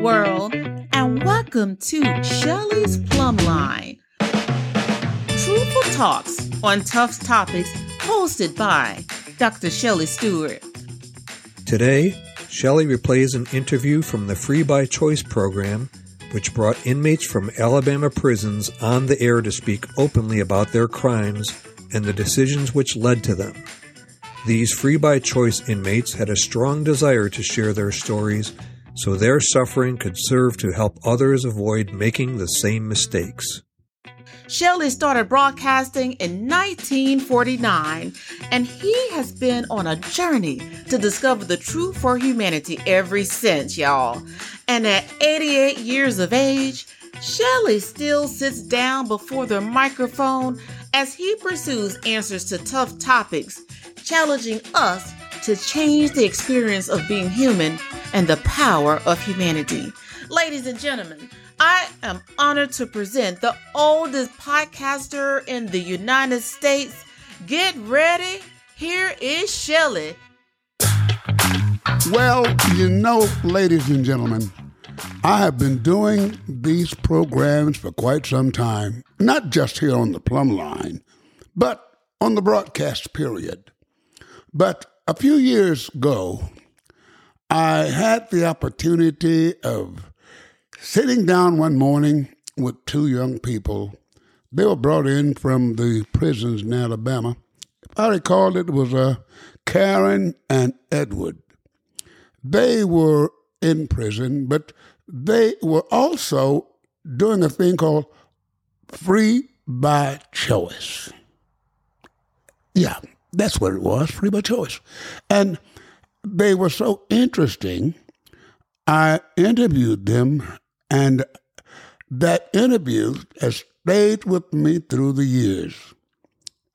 world, and welcome to Shelley's Plumb Line. Truthful talks on tough topics, hosted by Dr. Shelley Stewart. Today, Shelley replays an interview from the Free by Choice program, which brought inmates from Alabama prisons on the air to speak openly about their crimes and the decisions which led to them. These free by choice inmates had a strong desire to share their stories so their suffering could serve to help others avoid making the same mistakes. Shelley started broadcasting in 1949, and he has been on a journey to discover the truth for humanity ever since, y'all. And at 88 years of age, Shelley still sits down before the microphone as he pursues answers to tough topics challenging us to change the experience of being human and the power of humanity. Ladies and gentlemen, I am honored to present the oldest podcaster in the United States. Get ready. Here is Shelley. Well, you know, ladies and gentlemen, I have been doing these programs for quite some time, not just here on the plumb line, but on the broadcast period. But a few years ago, I had the opportunity of sitting down one morning with two young people. They were brought in from the prisons in Alabama. If I recall, it was uh, Karen and Edward. They were in prison, but they were also doing a thing called free by choice. Yeah, that's what it was, free by choice. And they were so interesting. I interviewed them, and that interview has stayed with me through the years.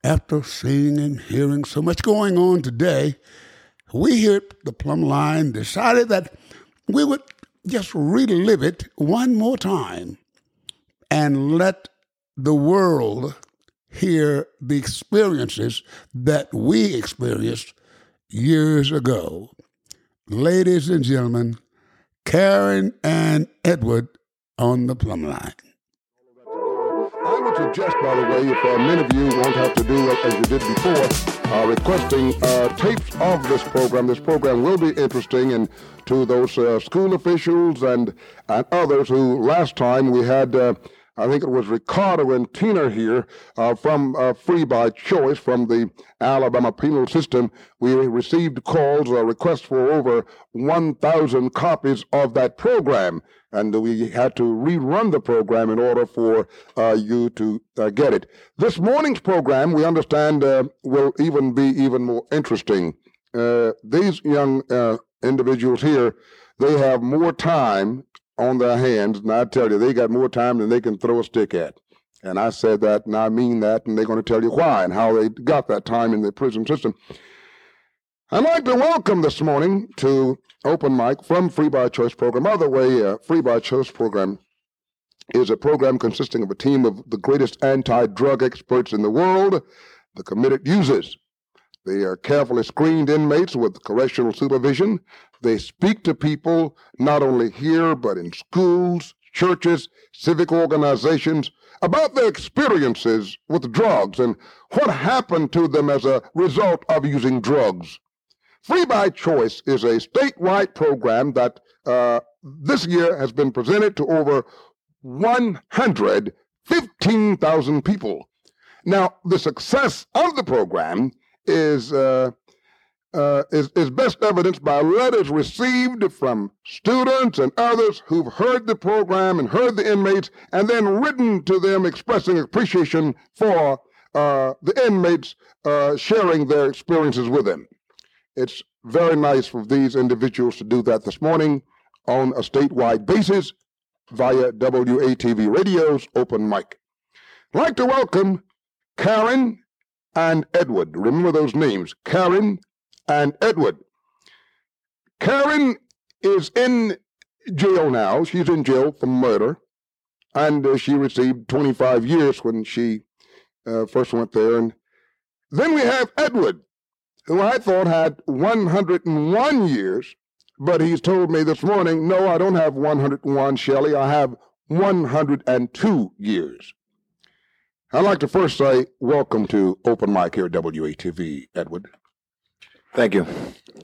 After seeing and hearing so much going on today, we here at the Plumb Line decided that we would just relive it one more time and let the world hear the experiences that we experienced years ago. Ladies and gentlemen, Karen and Edward on the plumb line. I would suggest, by the way, if uh, many of you won't have to do it as you did before, uh, requesting uh, tapes of this program. This program will be interesting and to those uh, school officials and, and others who last time we had uh, I think it was Ricardo and Tina here uh, from uh, Free by Choice from the Alabama penal system. We received calls, or requests for over 1,000 copies of that program. And we had to rerun the program in order for uh, you to uh, get it. This morning's program, we understand, uh, will even be even more interesting. these young individuals here, they have more time on their hands, and I tell you, they got more time than they can throw a stick at. And I said that, and I mean that, and they're going to tell you why and how they got that time in the prison system. I'd like to welcome this morning to Open Mic from Free by Choice program. By the way, uh, Free by Choice program is a program consisting of a team of the greatest anti-drug experts in the world, the committed users. They are carefully screened inmates with correctional supervision they speak to people not only here, but in schools, churches, civic organizations about their experiences with drugs and what happened to them as a result of using drugs. Free by Choice is a statewide program that uh, this year has been presented to over 115,000 people. Now, the success of the program is uh, uh, is, is best evidenced by letters received from students and others who've heard the program and heard the inmates and then written to them expressing appreciation for uh, the inmates uh, sharing their experiences with them. It's very nice for these individuals to do that this morning on a statewide basis via WATV Radio's Open Mic. I'd like to welcome Karen and Edward. Remember those names Karen and Edward. Karen is in jail now. She's in jail for murder, and uh, she received 25 years when she uh, first went there. And then we have Edward, who I thought had 101 years but he's told me this morning, no, I don't have 101, Shelley. I have 102 years. I'd like to first say welcome to Open Mic here at WATV, Edward. Thank you.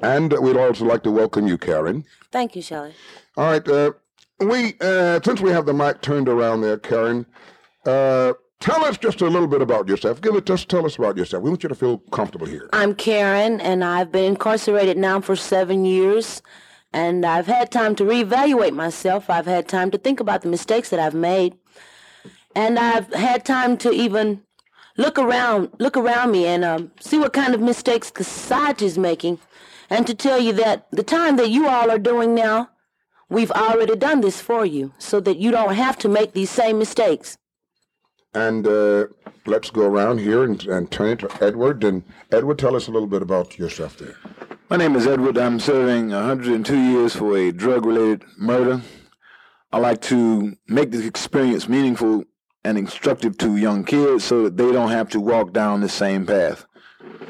And we'd also like to welcome you, Karen. Thank you, Shelley. All right. Uh, we uh, since we have the mic turned around there, Karen, uh, tell us just a little bit about yourself. Give it just tell us about yourself. We want you to feel comfortable here. I'm Karen, and I've been incarcerated now for seven years. And I've had time to reevaluate myself. I've had time to think about the mistakes that I've made. And I've had time to even look around, look around me and um, see what kind of mistakes society is making. And to tell you that the time that you all are doing now, we've already done this for you so that you don't have to make these same mistakes. And uh, let's go around here and, and turn it to Edward. And Edward, tell us a little bit about yourself there. My name is Edward. I'm serving 102 years for a drug related murder. I like to make this experience meaningful and instructive to young kids so that they don't have to walk down the same path.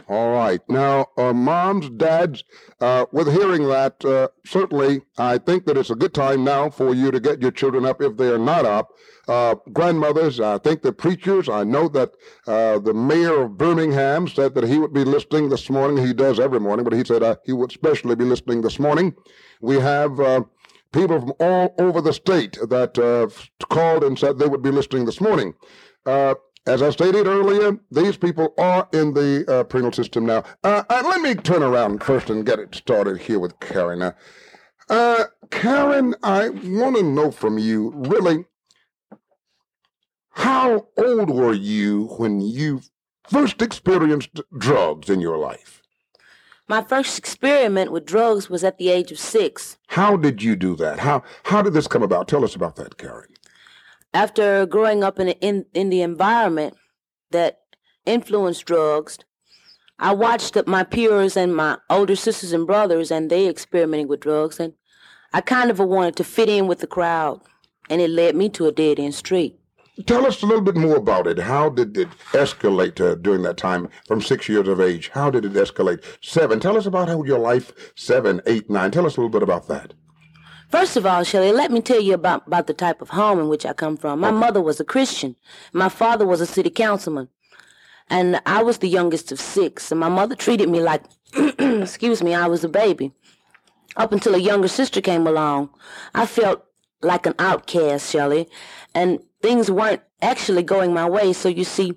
All right. Now, uh, moms, dads, uh, with hearing that, uh, certainly I think that it's a good time now for you to get your children up if they are not up. Uh, grandmothers, I think the preachers, I know that uh, the mayor of Birmingham said that he would be listening this morning. He does every morning, but he said uh, he would especially be listening this morning. We have people from all over the state that called and said they would be listening this morning. As I stated earlier, these people are in the uh, penal system now. Uh, uh, let me turn around first and get it started here with Karen. Uh, Karen, I want to know from you, really, how old were you when you first experienced drugs in your life? My first experiment with drugs was at the age of six. How did you do that? How how did this come about? Tell us about that, Karen after growing up in, in, in the environment that influenced drugs, I watched my peers and my older sisters and brothers, and they experimenting with drugs, and I kind of wanted to fit in with the crowd, and it led me to a dead end street. Tell us a little bit more about it. How did it escalate uh, during that time from six years of age? How did it escalate? Seven. Tell us about how your life, seven, eight, nine. Tell us a little bit about that. First of all, Shelley, let me tell you about, about the type of home in which I come from. My okay. mother was a Christian. My father was a city councilman. And I was the youngest of six. And my mother treated me like, excuse me, I was a baby. Up until a younger sister came along, I felt like an outcast, Shelley. And things weren't actually going my way. So you see,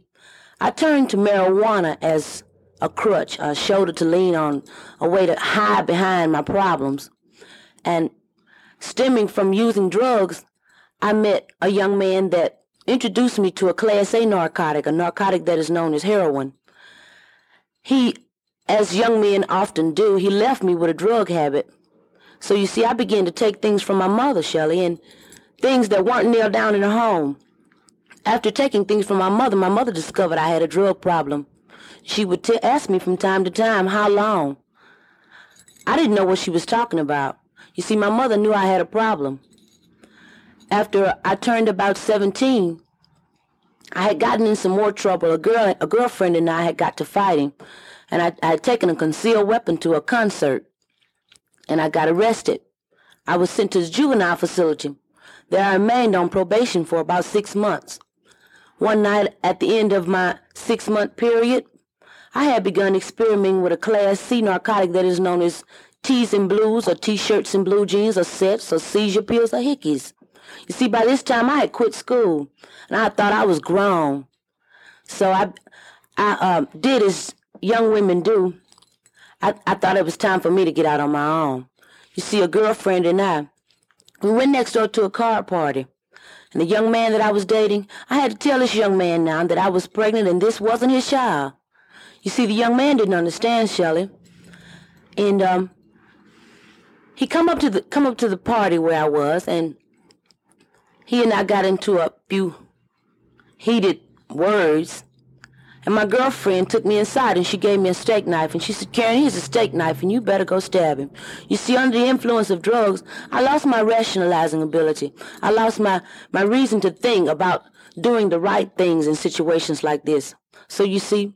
I turned to marijuana as a crutch, a shoulder to lean on, a way to hide behind my problems. And stemming from using drugs, I met a young man that introduced me to a Class A narcotic, a narcotic that is known as heroin. He, as young men often do, he left me with a drug habit. So you see, I began to take things from my mother, Shelley, and things that weren't nailed down in her home. After taking things from my mother, my mother discovered I had a drug problem. She would t- ask me from time to time, how long? I didn't know what she was talking about. You see, my mother knew I had a problem. After I turned about 17, I had gotten in some more trouble. A girl, a girlfriend and I had got to fighting, and I, I had taken a concealed weapon to a concert, and I got arrested. I was sent to the juvenile facility. There I remained on probation for about six months. One night at the end of my six-month period, I had begun experimenting with a Class C narcotic that is known as tees and blues or t-shirts and blue jeans or sets or seizure pills or hickeys. You see, by this time I had quit school and I thought I was grown. So I, I uh, did as young women do. I, I thought it was time for me to get out on my own. You see, a girlfriend and I, we went next door to a card party. And the young man that I was dating, I had to tell this young man now that I was pregnant and this wasn't his child. You see, the young man didn't understand, Shelley. And um, he come up to the come up to the party where I was, and he and I got into a few heated words. And my girlfriend took me inside and she gave me a steak knife and she said, Karen, here's a steak knife and you better go stab him. You see, under the influence of drugs, I lost my rationalizing ability. I lost my, my reason to think about doing the right things in situations like this. So you see,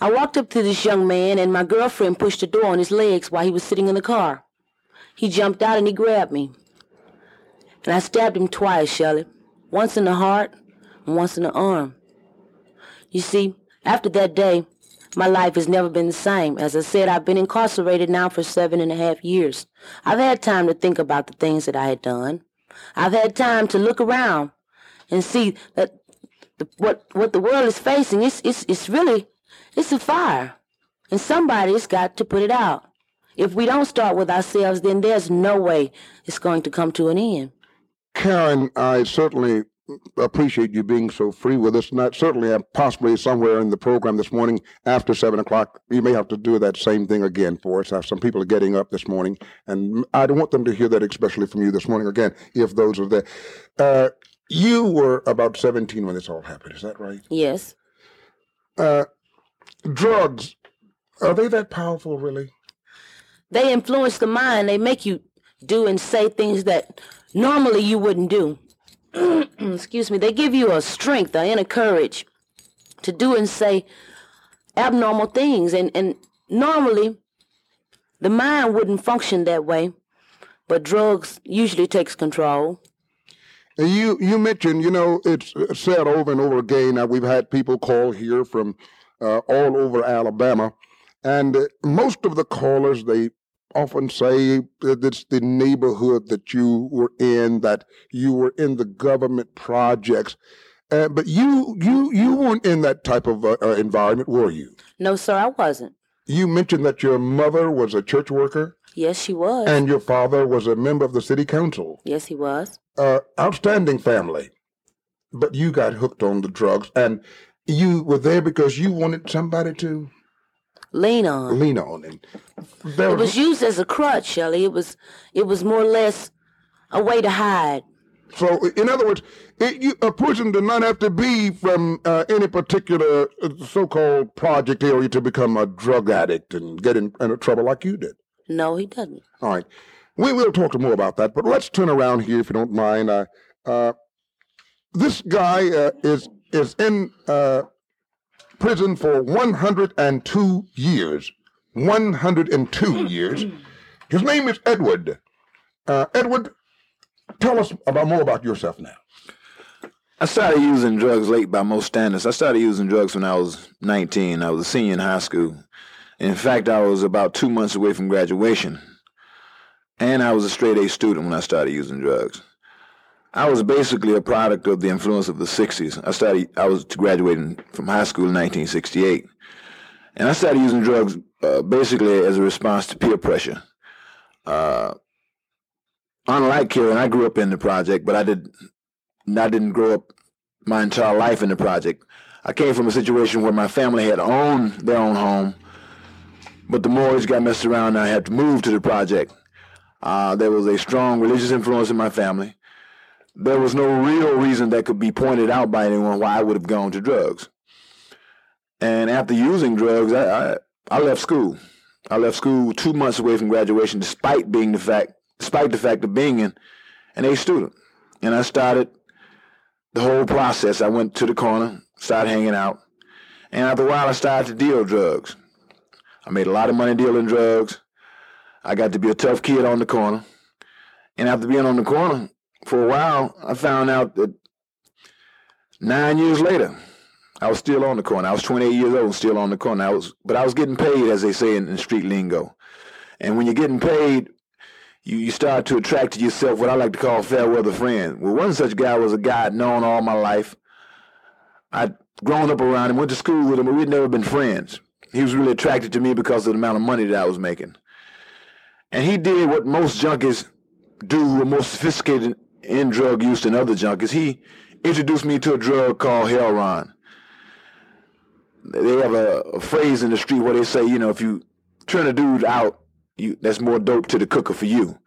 I walked up to this young man and my girlfriend pushed the door on his legs while he was sitting in the car. he jumped out and he grabbed me. And I stabbed him twice, Shelley. Once in the heart and once in the arm. You see, after that day, my life has never been the same. As I said, I've been incarcerated now for seven and a half years. I've had time to think about the things that I had done. I've had time to look around and see that the, what what the world is facing is it's, it's really it's a fire, and somebody's got to put it out. If we don't start with ourselves, then there's no way it's going to come to an end. Karen, I certainly appreciate you being so free with us. I certainly possibly somewhere in the program this morning after seven o'clock. You may have to do that same thing again for us. Some people are getting up this morning, and I don't want them to hear that, especially from you this morning again, if those are there. Uh, you were about 17 when this all happened, is that right? Yes. Uh, drugs, are they that powerful, really? They influence the mind. They make you do and say things that normally you wouldn't do. excuse me, they give you a strength, a inner courage to do and say abnormal things. And, and normally, the mind wouldn't function that way, but drugs usually takes control. You you mentioned, you know, it's said over and over again that we've had people call here from uh, all over Alabama, and most of the callers they often say that it's the neighborhood that you were in, that you were in the government projects. Uh, but you you you weren't in that type of uh, uh, environment, were you? No, sir, I wasn't. You mentioned that your mother was a church worker. Yes, she was. And your father was a member of the city council. Yes, he was. Uh, outstanding family. But you got hooked on the drugs, and you were there because you wanted somebody to lean on. Lean on, and it was used as a crutch, Shelley. It was it was more or less a way to hide. So, in other words, it, you, a person does not have to be from uh, any particular uh, so-called project area to become a drug addict and get in, in trouble like you did. No, he doesn't. All right, we will talk more about that, but let's turn around here, if you don't mind. Uh, uh this guy uh, is is in uh, prison for 102 years. 102 years. His name is Edward. Uh, Edward, tell us about more about yourself now. I started using drugs late by most standards. I started using drugs when I was 19. I was a senior in high school. In fact, I was about two months away from graduation. And I was a straight A student when I started using drugs. I was basically a product of the influence of the 60s. I started, I was graduating from high school in 1968. And I started using drugs uh, basically as a response to peer pressure. Uh, unlike Karen, I grew up in the project, but I did, I didn't grow up my entire life in the project. I came from a situation where my family had owned their own home, but the mortgage got messed around and I had to move to the project. Uh, there was a strong religious influence in my family there was no real reason that could be pointed out by anyone why I would have gone to drugs. And after using drugs, I, I, I left school. I left school two months away from graduation, despite being the fact, despite the fact of being an, an A student. And I started the whole process. I went to the corner, started hanging out, and after a while, I started to deal drugs. I made a lot of money dealing drugs. I got to be a tough kid on the corner. And after being on the corner, for a while, I found out that nine years later, I was still on the corner. I was 28 years old, still on the corner. I was, but I was getting paid, as they say in, in street lingo. And when you're getting paid, you, you start to attract to yourself what I like to call fair weather friends. Well, one such guy was a guy I'd known all my life. I'd grown up around him, went to school with him, but we'd never been friends. He was really attracted to me because of the amount of money that I was making. And he did what most junkies do who are more sophisticated in drug use and other junkies, he introduced me to a drug called heroin. They have a, a, phrase in the street where they say, you know, if you turn a dude out, you that's more dope to the cooker for you.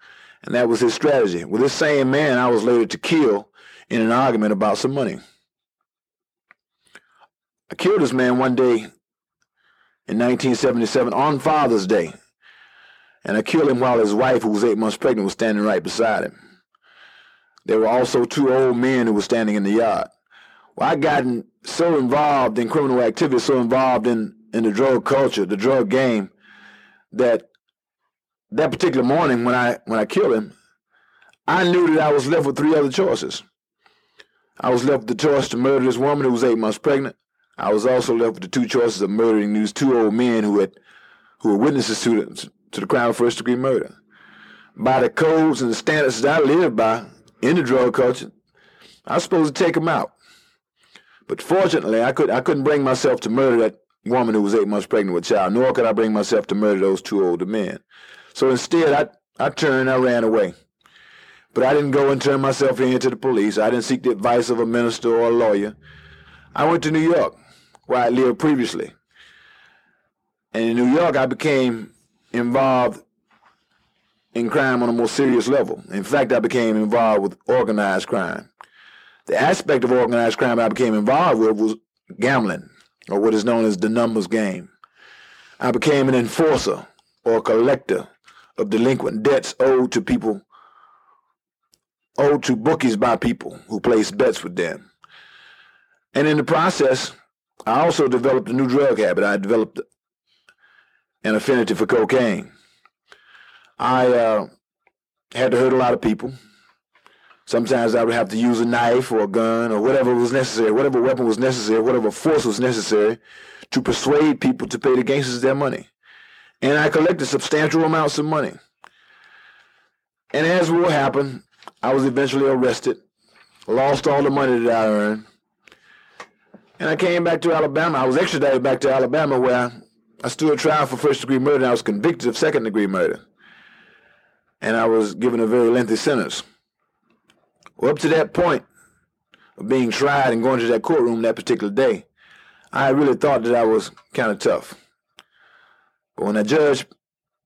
And that was his strategy. With this same man, I was later to kill in an argument about some money. I killed this man one day in 1977 on Father's Day. And I killed him while his wife, who was eight months pregnant, was standing right beside him. There were also two old men who were standing in the yard. Well, I gotten so involved in criminal activity, so involved in, in the drug culture, the drug game, that that particular morning when I when I killed him, I knew that I was left with three other choices. I was left with the choice to murder this woman who was eight months pregnant. I was also left with the two choices of murdering these two old men who had who were witnesses to the, to the crime of first degree murder. By the codes and the standards that I live by in the drug culture, I was supposed to take them out. But fortunately, I could I couldn't bring myself to murder that woman who was eight months pregnant with child, nor could I bring myself to murder those two older men. So instead, I I turned, I ran away. But I didn't go and turn myself in to the police. I didn't seek the advice of a minister or a lawyer. I went to New York, where I lived previously. And in New York, I became involved in crime on a more serious level. In fact, I became involved with organized crime. The aspect of organized crime I became involved with was gambling, or what is known as the numbers game. I became an enforcer or collector of delinquent debts owed to people, owed to bookies by people who placed bets with them. And in the process, I also developed a new drug habit. I developed an affinity for cocaine. I uh, had to hurt a lot of people. Sometimes I would have to use a knife or a gun or whatever was necessary, whatever weapon was necessary, whatever force was necessary to persuade people to pay the gangsters their money. And I collected substantial amounts of money. And as will happen, I was eventually arrested, lost all the money that I earned, and I came back to Alabama. I was extradited back to Alabama where I stood trial for first degree murder and I was convicted of second degree murder. And I was given a very lengthy sentence. Well, up to that point of being tried and going to that courtroom that particular day, I really thought that I was kind of tough. But when the judge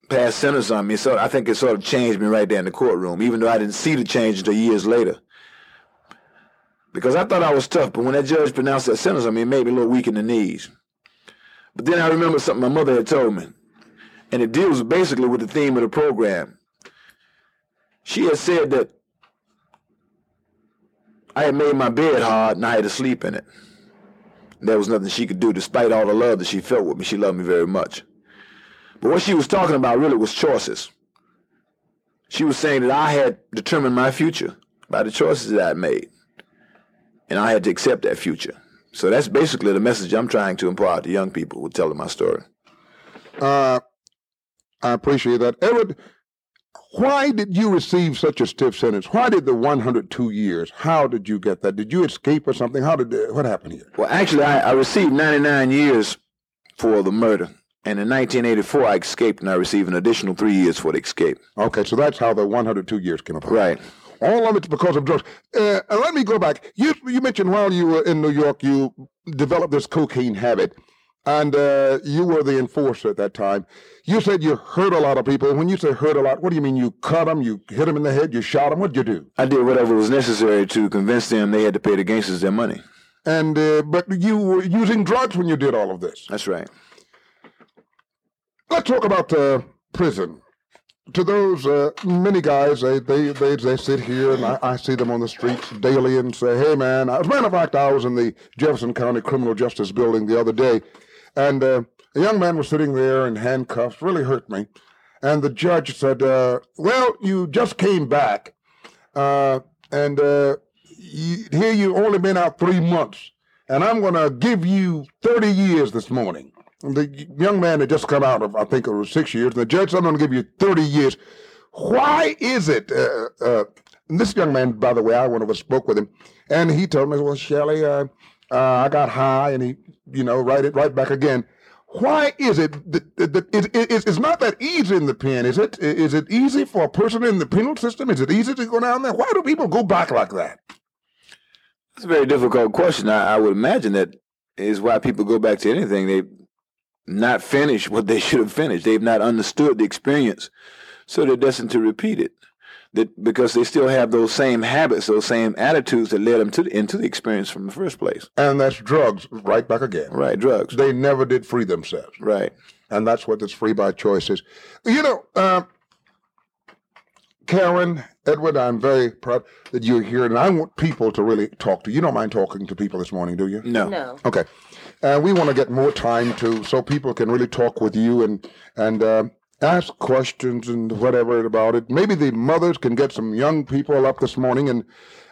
passed sentence on me, so I think it sort of changed me right there in the courtroom, even though I didn't see the change until years later. Because I thought I was tough, but when that judge pronounced that sentence on me, it made me a little weak in the knees. But then I remember something my mother had told me, and it deals basically with the theme of the program. She had said that I had made my bed hard and I had to sleep in it. There was nothing she could do despite all the love that she felt with me. She loved me very much. But what she was talking about really was choices. She was saying that I had determined my future by the choices that I made. And I had to accept that future. So that's basically the message I'm trying to impart to young people who tell them my story. Uh, I appreciate that. Edward, why did you receive such a stiff sentence? Why did the 102 years? How did you get that? Did you escape or something? How did what happened here? Well, actually, I, I received 99 years for the murder. And in 1984, I escaped and I received an additional three years for the escape. Okay, so that's how the 102 years came about. Right. All of it's because of drugs. Uh, let me go back. You you mentioned while you were in New York, you developed this cocaine habit, and uh, you were the enforcer at that time. You said you hurt a lot of people. When you say hurt a lot, what do you mean? You cut them, you hit them in the head, you shot them. What did you do? I did whatever was necessary to convince them they had to pay the gangsters their money. And uh, but you were using drugs when you did all of this. That's right. Let's talk about uh, prison. To those uh, many guys, they, they they they sit here, and I, I see them on the streets daily, and say, "Hey, man!" As a matter of fact, I was in the Jefferson County Criminal Justice Building the other day, and uh, a young man was sitting there in handcuffs. Really hurt me. And the judge said, uh, "Well, you just came back, uh, and uh, you, here you only been out three months, and I'm going to give you 30 years this morning." The young man had just come out of, I think it was six years. And the judge said, I'm going to give you 30 years. Why is it? Uh, uh, this young man, by the way, I went over spoke with him, and he told me, well, Shelley, uh, I got high, and he, you know, write it right back again. Why is it that, that, that it, it, it's not that easy in the pen? Is it? Is it easy for a person in the penal system? Is it easy to go down there? Why do people go back like that? It's a very difficult question. I, I would imagine that is why people go back to anything. They not finished what they should have finished. They've not understood the experience, so they're destined to repeat it. That because they still have those same habits, those same attitudes that led them to the, into the experience from the first place. And that's drugs, right back again. Right, drugs. They never did free themselves. Right. And that's what this free by choice is. You know, uh, Karen, Edward, I'm very proud that you're here, and I want people to really talk to you. You don't mind talking to people this morning, do you? No. No. Okay. And we want to get more time to so people can really talk with you and and uh, ask questions and whatever about it. Maybe the mothers can get some young people up this morning and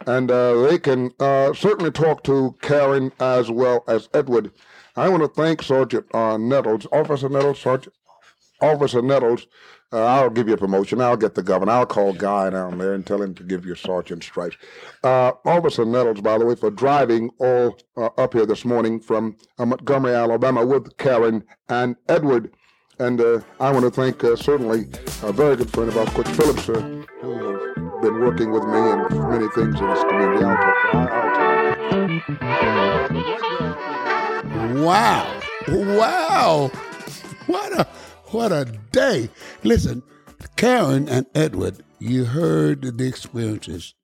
and uh, they can uh, certainly talk to Karen as well as Edward. I want to thank Sergeant uh, Nettles, Officer Nettles, Sergeant Officer Nettles. Uh, I'll give you a promotion. I'll get the governor. I'll call Guy down there and tell him to give you sergeant stripes. Uh, Officer Nettles, by the way, for driving all uh, up here this morning from Montgomery, Alabama, with Karen and Edward. And uh, I want to thank uh, certainly a very good friend of ours, Coach Phillips, uh, who has been working with me in many things in this community. I'll talk. I'll, I'll Wow. Wow. What a what a day. Listen, Karen and Edward, you heard the experiences.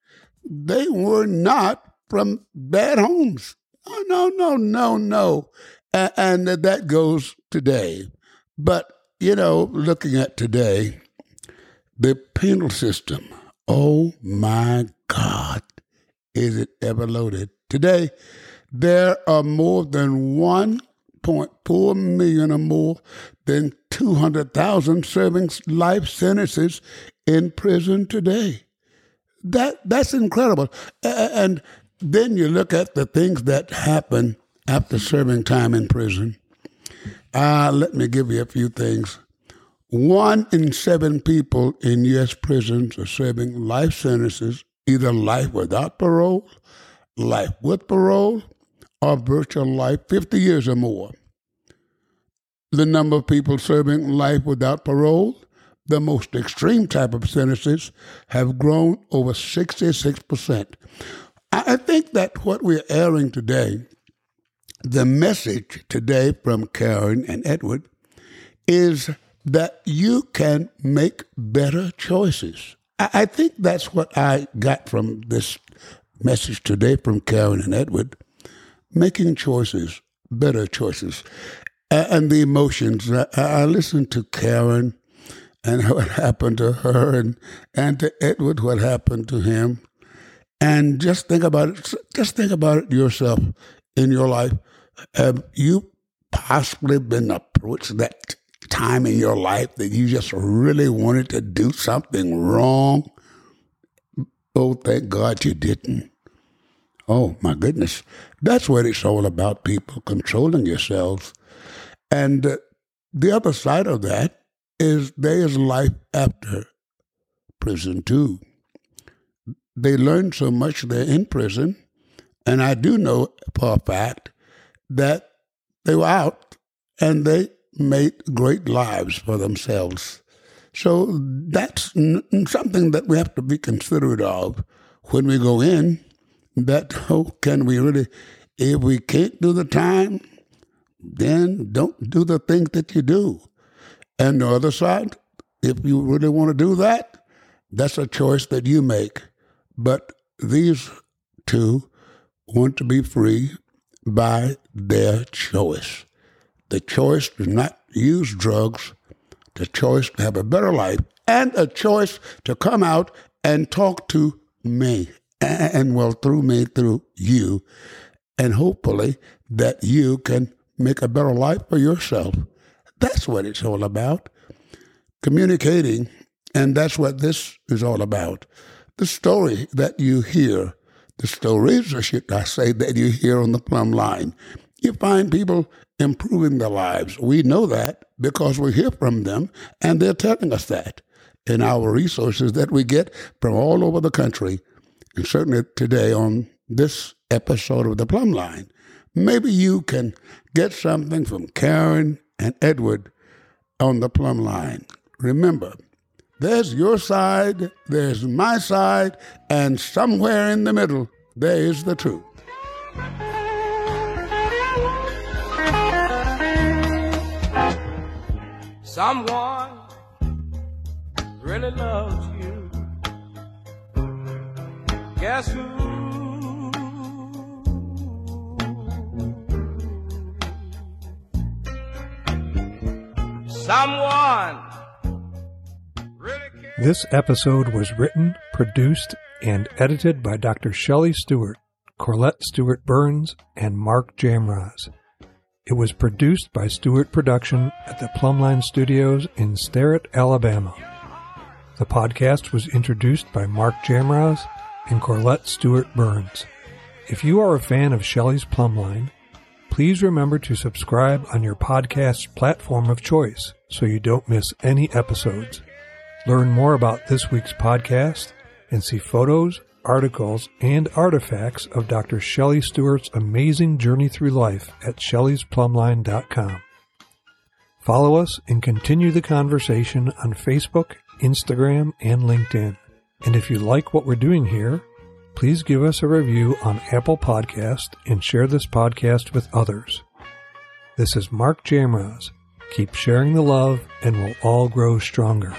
They were not from bad homes. Oh, no, no, no, no. And, and that goes today. But, you know, looking at today, the penal system, oh my God, is it ever loaded? Today, there are more than 1.4 million or more than 200,000 serving life sentences in prison today. That that's incredible. And then you look at the things that happen after serving time in prison. Uh, let me give you a few things. One in seven people in U.S. prisons are serving life sentences, either life without parole, life with parole, or virtual life, 50 years or more. The number of people serving life without parole, the most extreme type of sentences, have grown over 66%. I think that what we're airing today, the message today from Karen and Edward, is that you can make better choices. I think that's what I got from this message today from Karen and Edward making choices, better choices, and the emotions. I listened to Karen and what happened to her, and, and to Edward, what happened to him. And just think about it. Just think about it yourself in your life. Have you possibly been approached that time in your life that you just really wanted to do something wrong? Oh, thank God you didn't. Oh, my goodness. That's what it's all about, people controlling yourselves. And uh, the other side of that is there is life after prison, too. They learn so much there in prison. And I do know for a fact that they were out and they made great lives for themselves. So that's something that we have to be considerate of when we go in. That oh, can we really, if we can't do the time, then don't do the things that you do. And the other side, if you really want to do that, that's a choice that you make. But these two want to be free by their choice. The choice to not use drugs, the choice to have a better life, and a choice to come out and talk to me, and well, through me, through you, and hopefully that you can make a better life for yourself. That's what it's all about. Communicating, and that's what this is all about. The story that you hear, the stories, or should I say, that you hear on the plumb line, you find people improving their lives. We know that because we hear from them, and they're telling us that in our resources that we get from all over the country, and certainly today on this episode of the Plumb Line. Maybe you can get something from Karen and Edward on the plumb line. Remember, there's your side, there's my side, and somewhere in the middle, there is the truth. Someone really loves you. Guess who? Someone. This episode was written, produced, and edited by Dr. Shelley Stewart, Corlette Stewart Burns, and Mark Jamroz. It was produced by Stewart Production at the Plumbline Studios in Sterrett, Alabama. The podcast was introduced by Mark Jamroz and Corlette Stewart Burns. If you are a fan of Shelley's Plumbline, please remember to subscribe on your podcast platform of choice so you don't miss any episodes. Learn more about this week's podcast and see photos, articles, and artifacts of Dr. Shelley Stewart's amazing journey through life at shelleysplumline.com. Follow us and continue the conversation on Facebook, Instagram, and LinkedIn. And if you like what we're doing here, please give us a review on Apple Podcast and share this podcast with others. This is Mark Jamroz. Keep sharing the love and we'll all grow stronger.